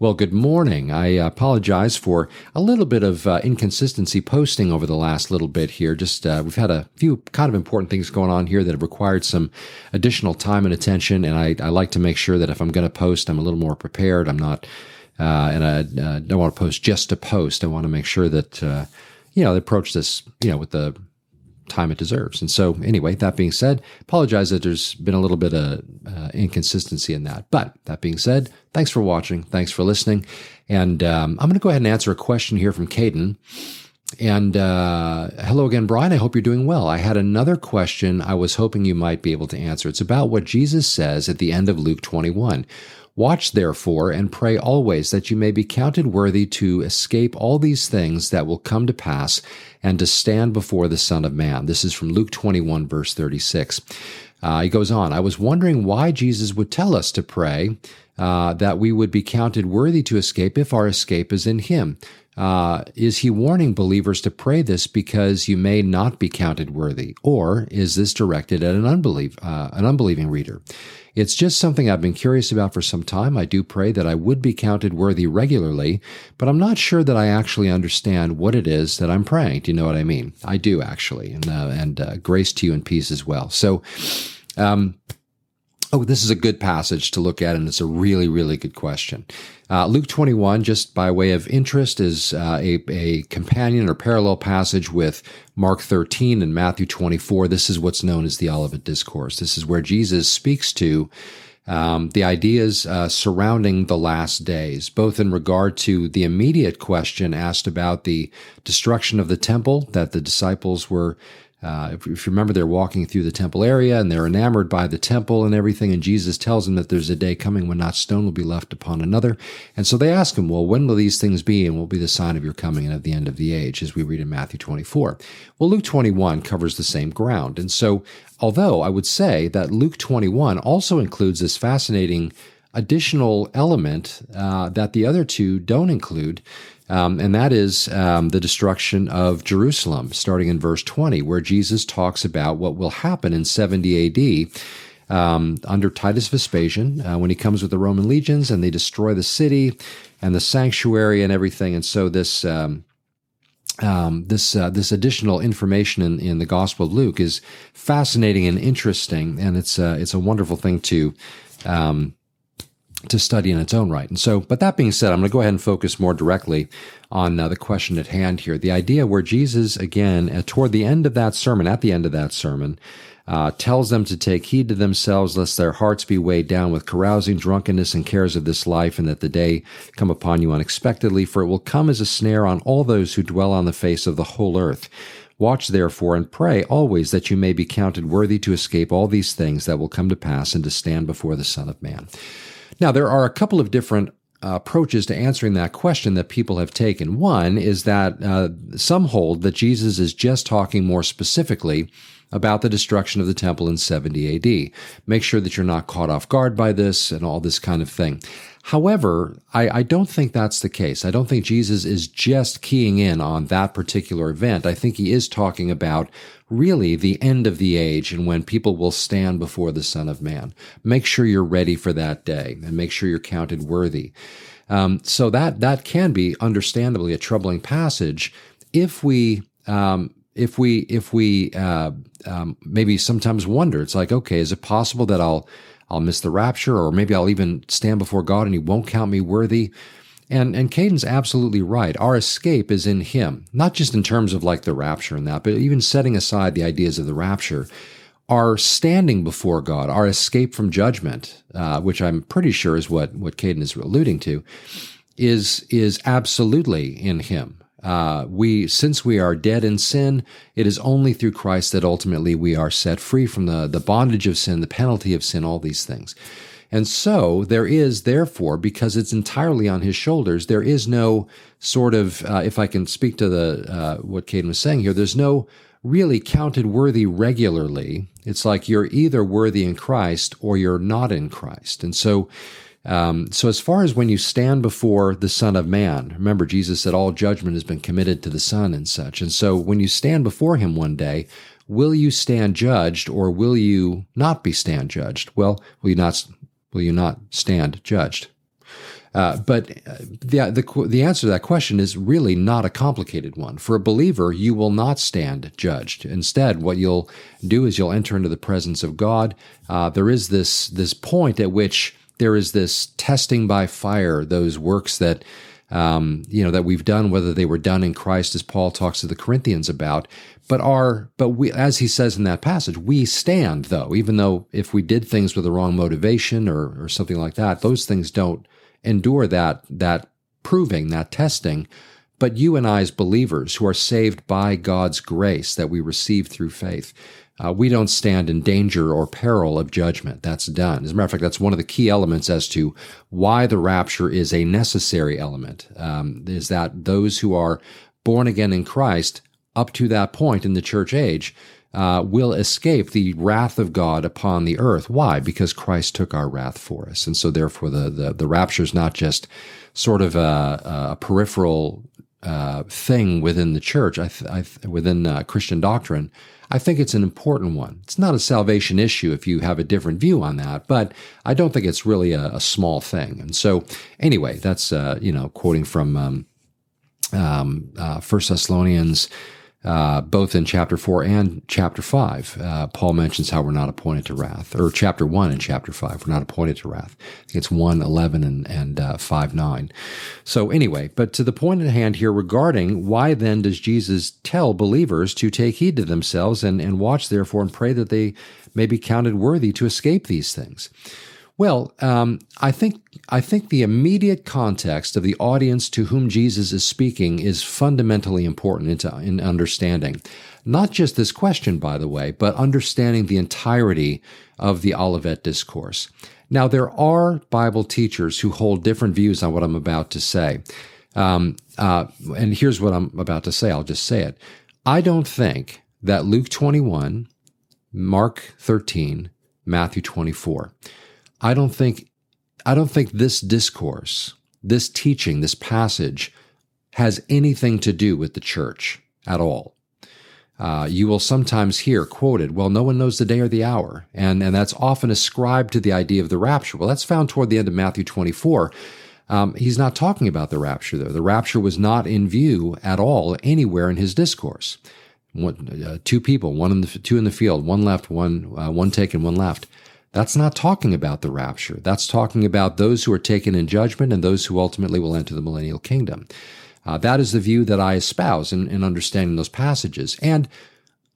Well, good morning. I apologize for a little bit of uh, inconsistency posting over the last little bit here. Just uh, we've had a few kind of important things going on here that have required some additional time and attention, and I, I like to make sure that if I'm going to post, I'm a little more prepared. I'm not, uh, and I uh, don't want to post just to post. I want to make sure that uh, you know, they approach this, you know, with the time it deserves. And so, anyway, that being said, apologize that there's been a little bit of uh, inconsistency in that. But that being said, thanks for watching. Thanks for listening. And um, I'm going to go ahead and answer a question here from Caden. And uh, hello again, Brian. I hope you're doing well. I had another question I was hoping you might be able to answer. It's about what Jesus says at the end of Luke 21. Watch therefore and pray always that you may be counted worthy to escape all these things that will come to pass and to stand before the Son of Man. This is from Luke 21, verse 36. Uh, he goes on, I was wondering why Jesus would tell us to pray uh, that we would be counted worthy to escape if our escape is in Him. Uh, is he warning believers to pray this because you may not be counted worthy, or is this directed at an unbelief, uh, an unbelieving reader? It's just something I've been curious about for some time. I do pray that I would be counted worthy regularly, but I'm not sure that I actually understand what it is that I'm praying. Do you know what I mean? I do actually, and uh, and uh, grace to you and peace as well. So. Um, Oh, this is a good passage to look at, and it's a really, really good question. Uh, Luke 21, just by way of interest, is uh, a, a companion or parallel passage with Mark 13 and Matthew 24. This is what's known as the Olivet Discourse. This is where Jesus speaks to um, the ideas uh, surrounding the last days, both in regard to the immediate question asked about the destruction of the temple that the disciples were uh, if, if, you remember, they're walking through the temple area and they're enamored by the temple and everything. And Jesus tells them that there's a day coming when not stone will be left upon another. And so they ask him, Well, when will these things be and what will be the sign of your coming and of the end of the age, as we read in Matthew 24? Well, Luke 21 covers the same ground. And so, although I would say that Luke 21 also includes this fascinating additional element uh, that the other two don't include, um, and that is um, the destruction of Jerusalem, starting in verse 20, where Jesus talks about what will happen in 70 AD. Um, under Titus Vespasian, uh, when he comes with the Roman legions and they destroy the city and the sanctuary and everything. And so this um, um, this uh, this additional information in, in the Gospel of Luke is fascinating and interesting, and it's uh, it's a wonderful thing to um, to study in its own right. And so, but that being said, I'm going to go ahead and focus more directly on uh, the question at hand here. The idea where Jesus, again, uh, toward the end of that sermon, at the end of that sermon, uh, tells them to take heed to themselves, lest their hearts be weighed down with carousing, drunkenness, and cares of this life, and that the day come upon you unexpectedly, for it will come as a snare on all those who dwell on the face of the whole earth. Watch therefore and pray always that you may be counted worthy to escape all these things that will come to pass and to stand before the Son of Man. Now, there are a couple of different uh, approaches to answering that question that people have taken. One is that uh, some hold that Jesus is just talking more specifically about the destruction of the temple in 70 AD. Make sure that you're not caught off guard by this and all this kind of thing. However, I, I, don't think that's the case. I don't think Jesus is just keying in on that particular event. I think he is talking about really the end of the age and when people will stand before the Son of Man. Make sure you're ready for that day and make sure you're counted worthy. Um, so that that can be understandably a troubling passage if we um, if we if we uh, um, maybe sometimes wonder. It's like, okay, is it possible that I'll I'll miss the rapture, or maybe I'll even stand before God and He won't count me worthy? And and Caden's absolutely right. Our escape is in him, not just in terms of like the rapture and that, but even setting aside the ideas of the rapture. Our standing before God, our escape from judgment, uh, which I'm pretty sure is what what Caden is alluding to, is is absolutely in Him. Uh, we, since we are dead in sin, it is only through Christ that ultimately we are set free from the the bondage of sin, the penalty of sin, all these things. And so there is, therefore, because it's entirely on his shoulders, there is no sort of, uh, if I can speak to the uh, what Caden was saying here, there's no really counted worthy regularly. It's like you're either worthy in Christ or you're not in Christ. And so, um, so as far as when you stand before the Son of Man, remember Jesus said all judgment has been committed to the Son and such. And so when you stand before Him one day, will you stand judged or will you not be stand judged? Well, will you not will you not stand judged? Uh, but uh, the, the, the answer to that question is really not a complicated one. For a believer, you will not stand judged. Instead, what you'll do is you'll enter into the presence of God. Uh, there is this this point at which there is this testing by fire, those works that um, you know that we've done, whether they were done in Christ, as Paul talks to the Corinthians about, but are but we, as he says in that passage, we stand though, even though if we did things with the wrong motivation or or something like that, those things don't endure that that proving, that testing. But you and I, as believers who are saved by God's grace that we receive through faith, uh, we don't stand in danger or peril of judgment. That's done. As a matter of fact, that's one of the key elements as to why the rapture is a necessary element. Um, is that those who are born again in Christ up to that point in the church age uh, will escape the wrath of God upon the earth. Why? Because Christ took our wrath for us, and so therefore the the, the rapture is not just sort of a, a peripheral uh, thing within the church, I th- I th- within uh, Christian doctrine. I think it's an important one. It's not a salvation issue if you have a different view on that, but I don't think it's really a, a small thing. And so, anyway, that's uh, you know quoting from um, um, uh, First Thessalonians uh, both in chapter 4 and chapter 5, uh, Paul mentions how we're not appointed to wrath, or chapter 1 and chapter 5, we're not appointed to wrath. It's 1, 11, and, and uh, 5, 9. So, anyway, but to the point at hand here regarding why then does Jesus tell believers to take heed to themselves and, and watch therefore and pray that they may be counted worthy to escape these things? Well, um, I think I think the immediate context of the audience to whom Jesus is speaking is fundamentally important in, in understanding not just this question, by the way, but understanding the entirety of the Olivet discourse. Now, there are Bible teachers who hold different views on what I'm about to say. Um, uh, and here's what I'm about to say. I'll just say it. I don't think that Luke 21, Mark 13, Matthew 24 I don't think I don't think this discourse, this teaching, this passage has anything to do with the church at all. Uh, you will sometimes hear quoted, well, no one knows the day or the hour. And, and that's often ascribed to the idea of the rapture. Well, that's found toward the end of Matthew 24. Um, he's not talking about the rapture, though. The rapture was not in view at all anywhere in his discourse. One, uh, two people, one in the two in the field, one left, one uh, one taken, one left. That's not talking about the rapture. That's talking about those who are taken in judgment and those who ultimately will enter the millennial kingdom. Uh, that is the view that I espouse in, in understanding those passages. And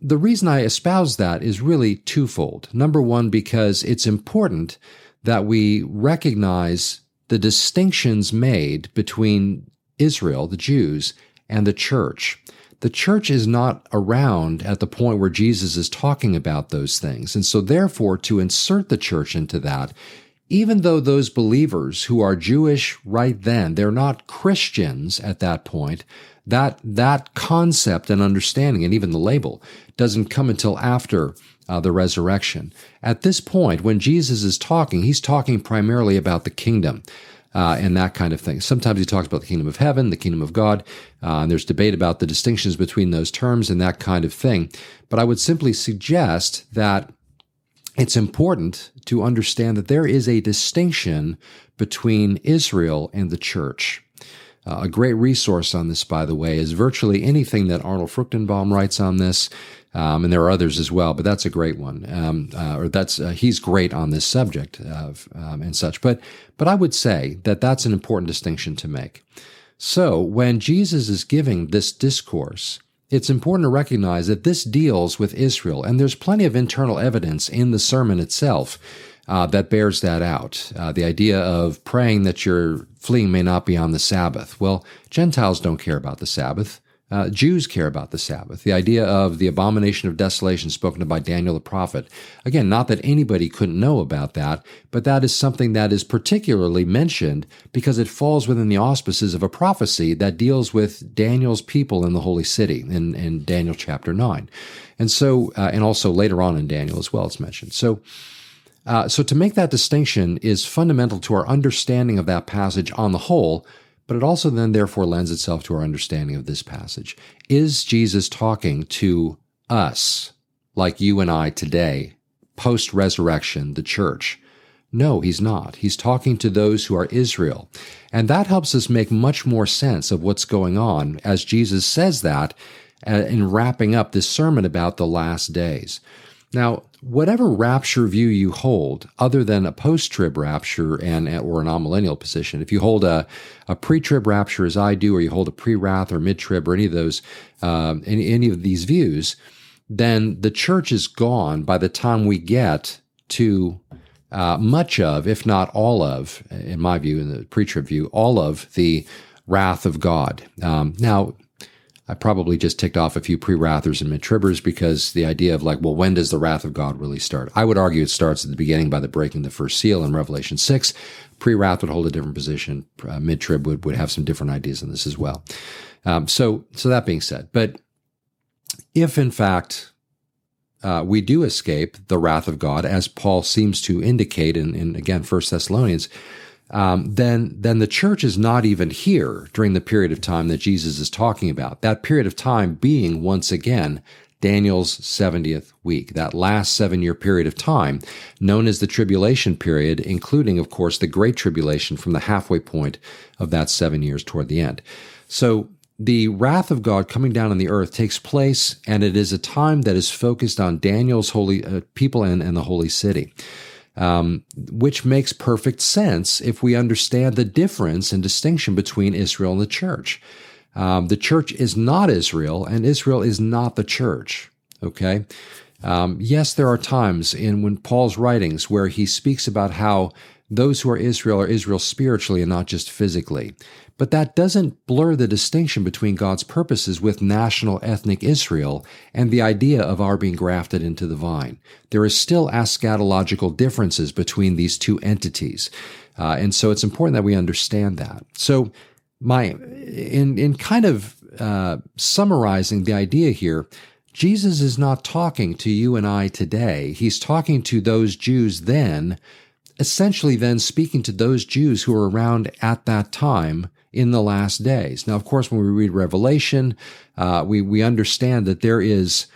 the reason I espouse that is really twofold. Number one, because it's important that we recognize the distinctions made between Israel, the Jews, and the church the church is not around at the point where Jesus is talking about those things. And so, therefore, to insert the church into that, even though those believers who are Jewish right then, they're not Christians at that point, that, that concept and understanding, and even the label, doesn't come until after uh, the resurrection. At this point, when Jesus is talking, he's talking primarily about the kingdom uh, and that kind of thing. Sometimes he talks about the kingdom of heaven, the kingdom of God, uh, and there's debate about the distinctions between those terms and that kind of thing. But I would simply suggest that it's important to understand that there is a distinction between Israel and the church. Uh, a great resource on this, by the way, is virtually anything that Arnold Fruchtenbaum writes on this. Um, and there are others as well, but that's a great one. Um, uh, or that's uh, he's great on this subject of, um, and such. But but I would say that that's an important distinction to make. So when Jesus is giving this discourse, it's important to recognize that this deals with Israel, and there's plenty of internal evidence in the sermon itself uh, that bears that out. Uh, the idea of praying that your fleeing may not be on the Sabbath. Well, Gentiles don't care about the Sabbath. Uh, Jews care about the Sabbath. The idea of the abomination of desolation spoken of by Daniel the prophet. Again, not that anybody couldn't know about that, but that is something that is particularly mentioned because it falls within the auspices of a prophecy that deals with Daniel's people in the holy city in, in Daniel chapter 9. And so, uh, and also later on in Daniel as well, it's mentioned. So, uh, so to make that distinction is fundamental to our understanding of that passage on the whole but it also then therefore lends itself to our understanding of this passage. Is Jesus talking to us, like you and I today, post resurrection, the church? No, he's not. He's talking to those who are Israel. And that helps us make much more sense of what's going on as Jesus says that uh, in wrapping up this sermon about the last days. Now, whatever rapture view you hold, other than a post-trib rapture and or an amillennial position, if you hold a, a pre-trib rapture as I do, or you hold a pre-wrath or mid-trib or any of those, um, any, any of these views, then the church is gone by the time we get to uh, much of, if not all of, in my view, in the pre-trib view, all of the wrath of God. Um, now, I probably just ticked off a few pre-wrathers and mid-tribbers because the idea of like, well, when does the wrath of God really start? I would argue it starts at the beginning by the breaking the first seal in Revelation 6. Pre-wrath would hold a different position. Uh, mid-trib would, would have some different ideas on this as well. Um, so, so that being said, but if in fact uh, we do escape the wrath of God, as Paul seems to indicate in, in again, First Thessalonians, um, then then the church is not even here during the period of time that Jesus is talking about. That period of time being once again Daniel's 70th week, that last seven year period of time, known as the tribulation period, including, of course, the great tribulation from the halfway point of that seven years toward the end. So the wrath of God coming down on the earth takes place, and it is a time that is focused on Daniel's holy uh, people and, and the holy city um, which makes perfect sense if we understand the difference and distinction between Israel and the church. Um, the church is not Israel, and Israel is not the church. Okay. Um, yes, there are times in when Paul's writings where he speaks about how those who are Israel are Israel spiritually and not just physically. But that doesn't blur the distinction between God's purposes with national ethnic Israel and the idea of our being grafted into the vine. There is still eschatological differences between these two entities. Uh, and so it's important that we understand that. So my, in, in kind of, uh, summarizing the idea here, Jesus is not talking to you and I today. He's talking to those Jews then, essentially then speaking to those Jews who were around at that time in the last days. Now, of course, when we read Revelation, uh, we we understand that there is,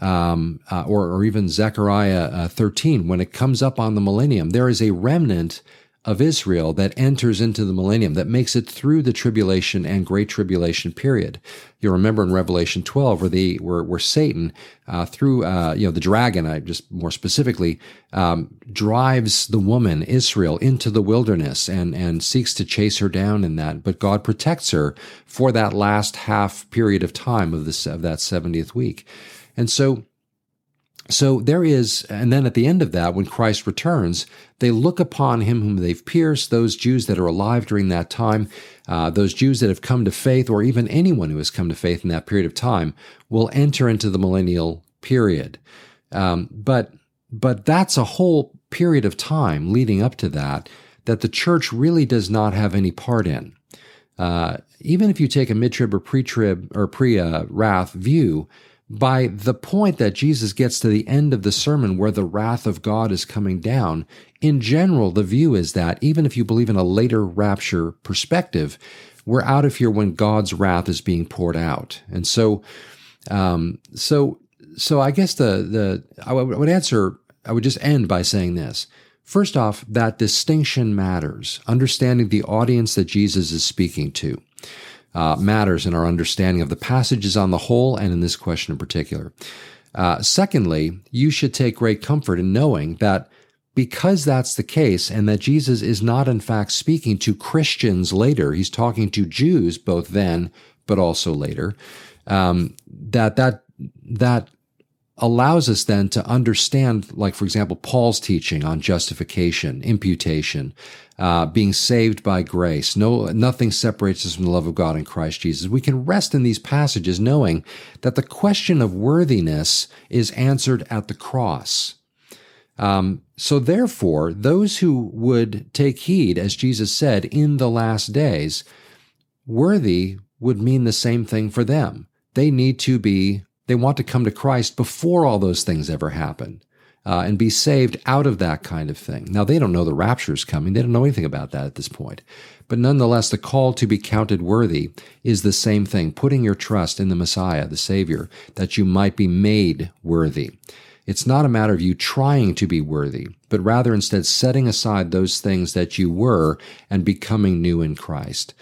um, uh, or or even Zechariah uh, 13, when it comes up on the millennium, there is a remnant of Israel that enters into the millennium, that makes it through the tribulation and great tribulation period. You'll remember in Revelation 12 where the where, where Satan uh, through uh, you know the dragon, I just more specifically um, drives the woman Israel into the wilderness and and seeks to chase her down in that, but God protects her for that last half period of time of this of that 70th week, and so so there is, and then at the end of that, when Christ returns, they look upon him whom they've pierced, those Jews that are alive during that time, uh, those Jews that have come to faith, or even anyone who has come to faith in that period of time, will enter into the millennial period. Um, but but that's a whole period of time leading up to that that the church really does not have any part in. Uh, even if you take a mid-trib or pre-trib or pre-wrath view, by the point that Jesus gets to the end of the sermon where the wrath of God is coming down, in general, the view is that even if you believe in a later rapture perspective, we're out of here when God's wrath is being poured out. And so, um, so, so I guess the, the, I would answer, I would just end by saying this. First off, that distinction matters, understanding the audience that Jesus is speaking to uh, matters in our understanding of the passages on the whole and in this question in particular. Uh, secondly, you should take great comfort in knowing that because that's the case and that Jesus is not in fact speaking to Christians later, he's talking to Jews both then but also later, um, that that that allows us then to understand, like, for example, Paul's teaching on justification, imputation, uh, being saved by grace. No, nothing separates us from the love of God in Christ Jesus. We can rest in these passages knowing that the question of worthiness is answered at the cross. Um, so therefore, those who would take heed, as Jesus said, in the last days, worthy would mean the same thing for them. They need to be they want to come to Christ before all those things ever happen uh, and be saved out of that kind of thing. Now, they don't know the rapture is coming. They don't know anything about that at this point. But nonetheless, the call to be counted worthy is the same thing, putting your trust in the Messiah, the Savior, that you might be made worthy. It's not a matter of you trying to be worthy, but rather instead setting aside those things that you were and becoming new in Christ.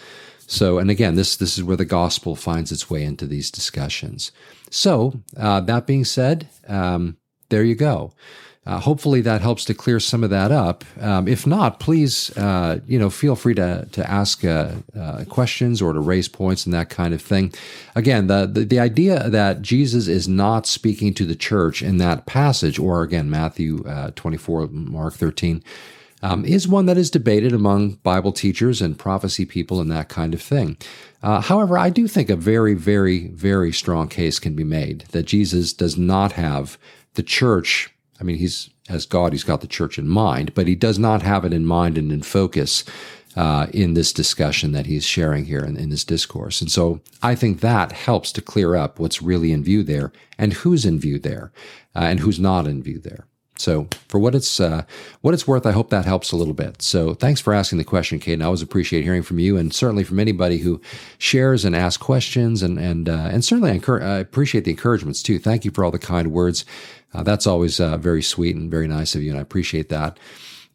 So, and again, this this is where the gospel finds its way into these discussions. So, uh, that being said, um, there you go. Uh, hopefully that helps to clear some of that up. Um, if not, please, uh, you know, feel free to to ask uh, uh, questions or to raise points and that kind of thing. Again, the, the, the idea that Jesus is not speaking to the church in that passage, or again Matthew uh, twenty four, Mark thirteen. Um, is one that is debated among Bible teachers and prophecy people and that kind of thing. Uh, however, I do think a very, very, very strong case can be made that Jesus does not have the church I mean, he's as God, he's got the church in mind, but he does not have it in mind and in focus uh, in this discussion that he's sharing here in, in, this discourse. And so I think that helps to clear up what's really in view there and who's in view there uh, and who's not in view there. So for what it's uh, what it's worth, I hope that helps a little bit. So thanks for asking the question, Kate. And I always appreciate hearing from you, and certainly from anybody who shares and asks questions, and and uh, and certainly I, I, appreciate the encouragements too. Thank you for all the kind words. Uh, that's always uh, very sweet and very nice of you, and I appreciate that.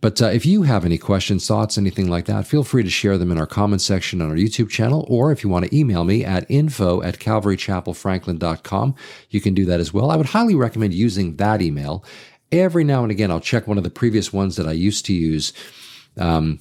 But uh, if you have any questions, thoughts, anything like that, feel free to share them in our comment section on our YouTube channel, or if you want to email me at info at calvarychapelfranklin.com, you can do that as well. I would highly recommend using that email. Every now and again, I'll check one of the previous ones that I used to use. Um,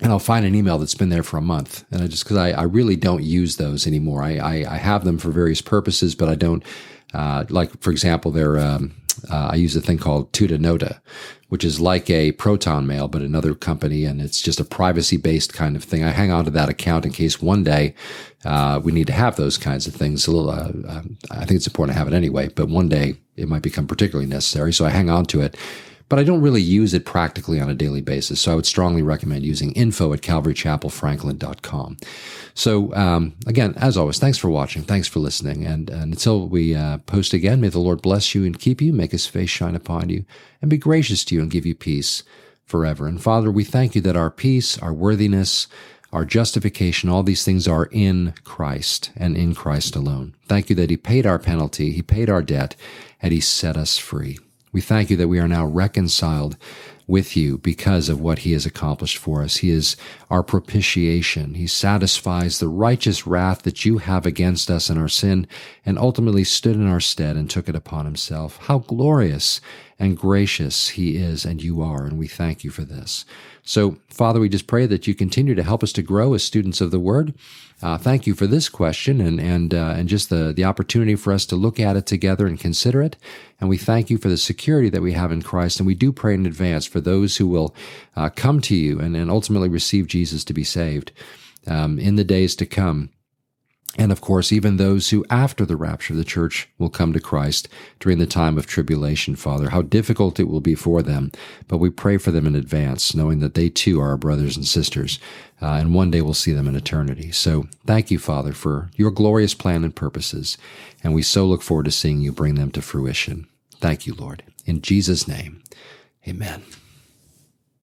and I'll find an email that's been there for a month. And I just, because I, I, really don't use those anymore. I, I, I, have them for various purposes, but I don't uh, like, for example, there, um, uh, I use a thing called Tutanota, which is like a Proton Mail, but another company, and it's just a privacy based kind of thing. I hang on to that account in case one day uh, we need to have those kinds of things. A little, uh, um, I think it's important to have it anyway, but one day it might become particularly necessary, so I hang on to it but I don't really use it practically on a daily basis. So I would strongly recommend using info at calvarychapelfranklin.com. So um, again, as always, thanks for watching. Thanks for listening. And, and until we uh, post again, may the Lord bless you and keep you, make his face shine upon you, and be gracious to you and give you peace forever. And Father, we thank you that our peace, our worthiness, our justification, all these things are in Christ and in Christ alone. Thank you that He paid our penalty, He paid our debt, and He set us free. We thank you that we are now reconciled with you because of what he has accomplished for us. He is our propitiation. He satisfies the righteous wrath that you have against us in our sin and ultimately stood in our stead and took it upon himself. How glorious and gracious he is and you are. And we thank you for this. So, Father, we just pray that you continue to help us to grow as students of the Word. Uh, thank you for this question and and uh, and just the the opportunity for us to look at it together and consider it. And we thank you for the security that we have in Christ. And we do pray in advance for those who will uh, come to you and, and ultimately receive Jesus to be saved um, in the days to come. And of course, even those who, after the rapture of the church, will come to Christ during the time of tribulation, Father, how difficult it will be for them. But we pray for them in advance, knowing that they too are our brothers and sisters, uh, and one day we'll see them in eternity. So thank you, Father, for your glorious plan and purposes. And we so look forward to seeing you bring them to fruition. Thank you, Lord. In Jesus' name, amen.